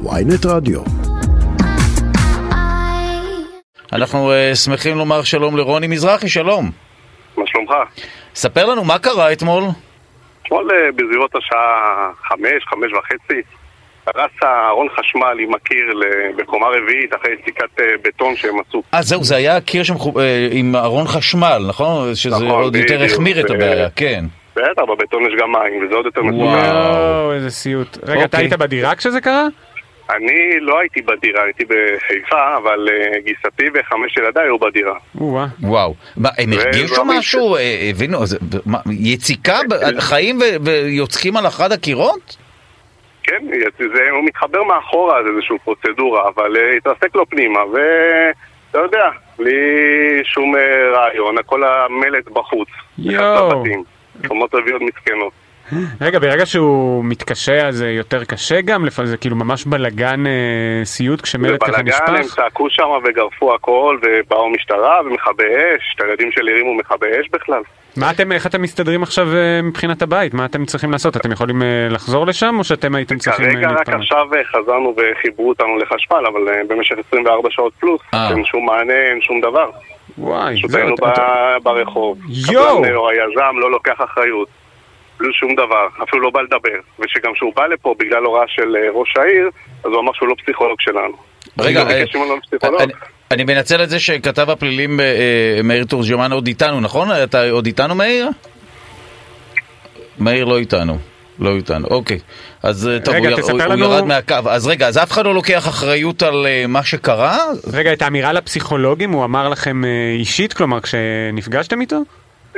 ויינט רדיו. אנחנו uh, שמחים לומר שלום לרוני מזרחי, שלום. מה שלומך? ספר לנו מה קרה אתמול. אתמול אה, בסביבות השעה חמש, חמש וחצי, הרס ארון חשמל עם הקיר בקומה רביעית אחרי יציקת אה, בטון שהם עשו. אה, זהו, זה היה קיר שמחו... עם ארון חשמל, נכון? שזה נכון, עוד יותר. החמיר את הבעיה, כן. בטח, בבטון יש גם מים, וזה עוד יותר מסוכן. וואו. איזה סיוט. רגע, אתה אוקיי. היית בדירה כשזה קרה? אני לא הייתי בדירה, הייתי בחיפה, אבל אה, גיסתי וחמש ילדיי היו בדירה. וואו. מה, הם הרגישו והמי- משהו? אה, הבינו? יציקה? ב- חיים ויוצקים על אחד הקירות? כן, זה, הוא מתחבר מאחורה, זה איזושהי פרוצדורה, אבל אה, התרסק לו פנימה, ואתה יודע, בלי שום אה, רעיון, הכל המלט בחוץ. יואו. קומות רביעיות מסכנות. רגע, ברגע שהוא מתקשה אז זה יותר קשה גם? לפעמים זה כאילו ממש בלאגן אה, סיוט כשמלט ככה בבלאגן הם נשפך? צעקו שם וגרפו הכל, ובאו משטרה ומכבי אש, את הילדים שלי הרימו מכבי אש בכלל. מה אתם, איך אתם מסתדרים עכשיו אה, מבחינת הבית? מה אתם צריכים לעשות? אתם יכולים אה, לחזור לשם או שאתם הייתם צריכים אה, כרגע רק להתפנות? עכשיו אה, חזרנו וחיברו אותנו לחשמל, אבל אה, במשך 24 שעות פלוס, אה. אין שום מענה, אין שום דבר. וואי, פשוט זהו, היינו אתה- ב- ברחוב. יואו! או היזם לא לוקח אחריות. בלי שום דבר, אפילו לא בא לדבר. ושגם כשהוא בא לפה בגלל הוראה של אה, ראש העיר, אז הוא אמר שהוא לא פסיכולוג שלנו. רגע, אני לא אה. אני- מנצל את זה שכתב הפלילים אה, מאיר תורג'מן עוד איתנו, נכון? אתה עוד איתנו מאיר? מאיר לא איתנו. לא איתנו, אוקיי. אז טוב, רגע, הוא, תספר הוא, הוא לנו- ירד מהקו. אז רגע, אז אף אחד לא לוקח אחריות על אה, מה שקרה? רגע, את האמירה לפסיכולוגים הוא אמר לכם אה, אישית? כלומר, כשנפגשתם איתו?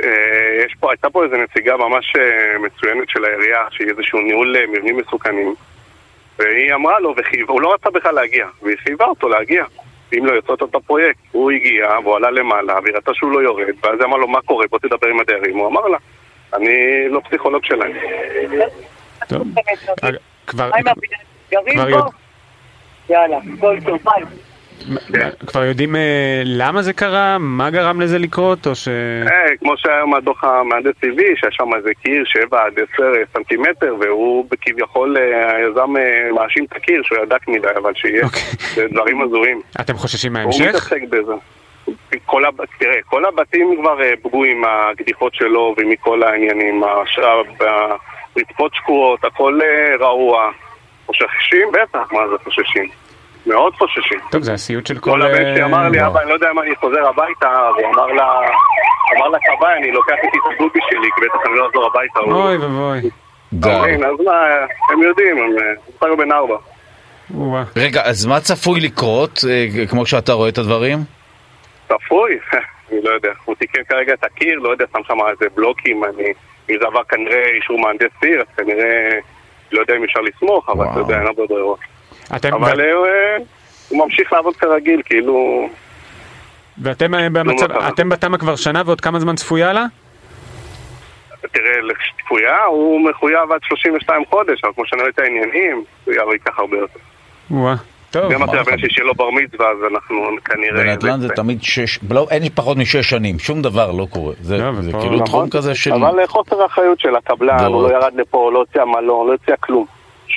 אה, יש פה, הייתה פה איזו נציגה ממש אה, מצוינת של העירייה, שהיא איזשהו ניהול אה, מבנים מסוכנים. והיא אמרה לו, וחייבה, הוא לא רצה בכלל להגיע, והיא חייבה אותו להגיע. אם לא יוצאות את הפרויקט, הוא הגיע, והוא עלה למעלה, והיא ראתה שהוא לא יורד, ואז היא אמרה לו, מה קורה? בוא תדבר עם הדיירים. הוא אמר לה, אני לא פסיכולוג שלהם. טוב. כבר מה עם הבניין? גרים כבר. יאללה, כל טוב, ביי. כבר יודעים אה, למה זה קרה? מה גרם לזה לקרות? או ש... אה, כמו שהיום הדוח המהנדס טבעי, שהיה שם איזה קיר 7 עד 10 סנטימטר, והוא כביכול, אה, היזם אה, מאשים את הקיר שהוא היה דק מדי, אבל שיהיה. אוקיי. דברים הזויים. אתם חוששים הוא מההמשך? מתעסק בזה. כל הב... תראה, כל הבתים כבר אה, פגועים מהקדיחות שלו ומכל העניינים, הרצפות שקועות, הכל אה, רעוע. חוששים? בטח, מה זה חוששים? מאוד חוששים. טוב, זה הסיוט של כל... כל הבן שלי אמר לי, אה, אבא, אני לא יודע אם אני חוזר הביתה, הוא אמר לה, אמר לכבאי, אני לוקח איתי את הדובי שלי, כי בטח אני לא אחזור הביתה. אוי ואבוי. די. מבין? אז מה, הם יודעים, הם אה, בסך הכל בן ארבע. רגע, אז מה צפוי לקרות, אה, כמו שאתה רואה את הדברים? צפוי? אני לא יודע. הוא תיקן כרגע את הקיר, לא יודע, שם שם איזה בלוקים, אני... אם זה עבר כנראה אישור מהנדס עיר, אז כנראה... לא יודע אם אפשר לסמוך, אבל אתה. יודע, אין הרבה ברירות. אתם- אבל אה, הוא ממשיך לעבוד כרגיל, כאילו... ואתם אה, במצב... לא. אתם בתמ"א כבר שנה ועוד כמה זמן צפויה לה? תראה, לצפויה הוא מחויב עד 32 חודש, אבל כמו שאני רואה את העניינים, הוא ייקח הרבה יותר. או-אה. טוב. גם לבן לך? שלי שיהיה לו בר מצווה, אז אנחנו כנראה... בנדל"ן זה תמיד שש, לא, אין פחות משש שנים, שום דבר לא קורה. זה, לא, כאילו נכון. תחום כזה של... אבל אה, חוסר אחריות של הקבלן, הוא. לא ירד לפה, לא הציע מלון, לא הציע כלום.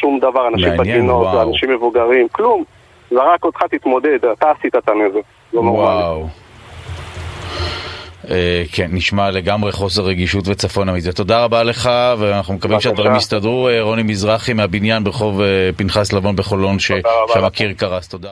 שום דבר, אנשים בגינות. אנשים מבוגרים, כלום. זרק אותך, תתמודד, אתה עשית את הנזק. לא. וואו. אה, כן, נשמע לגמרי חוסר רגישות וצפונה מזה. תודה רבה לך, ואנחנו מקווים. שהדברים יסתדרו. אה, רוני מזרחי מהבניין ברחוב אה, פנחס לבון בחולון, ששם. הקיר קרס. תודה.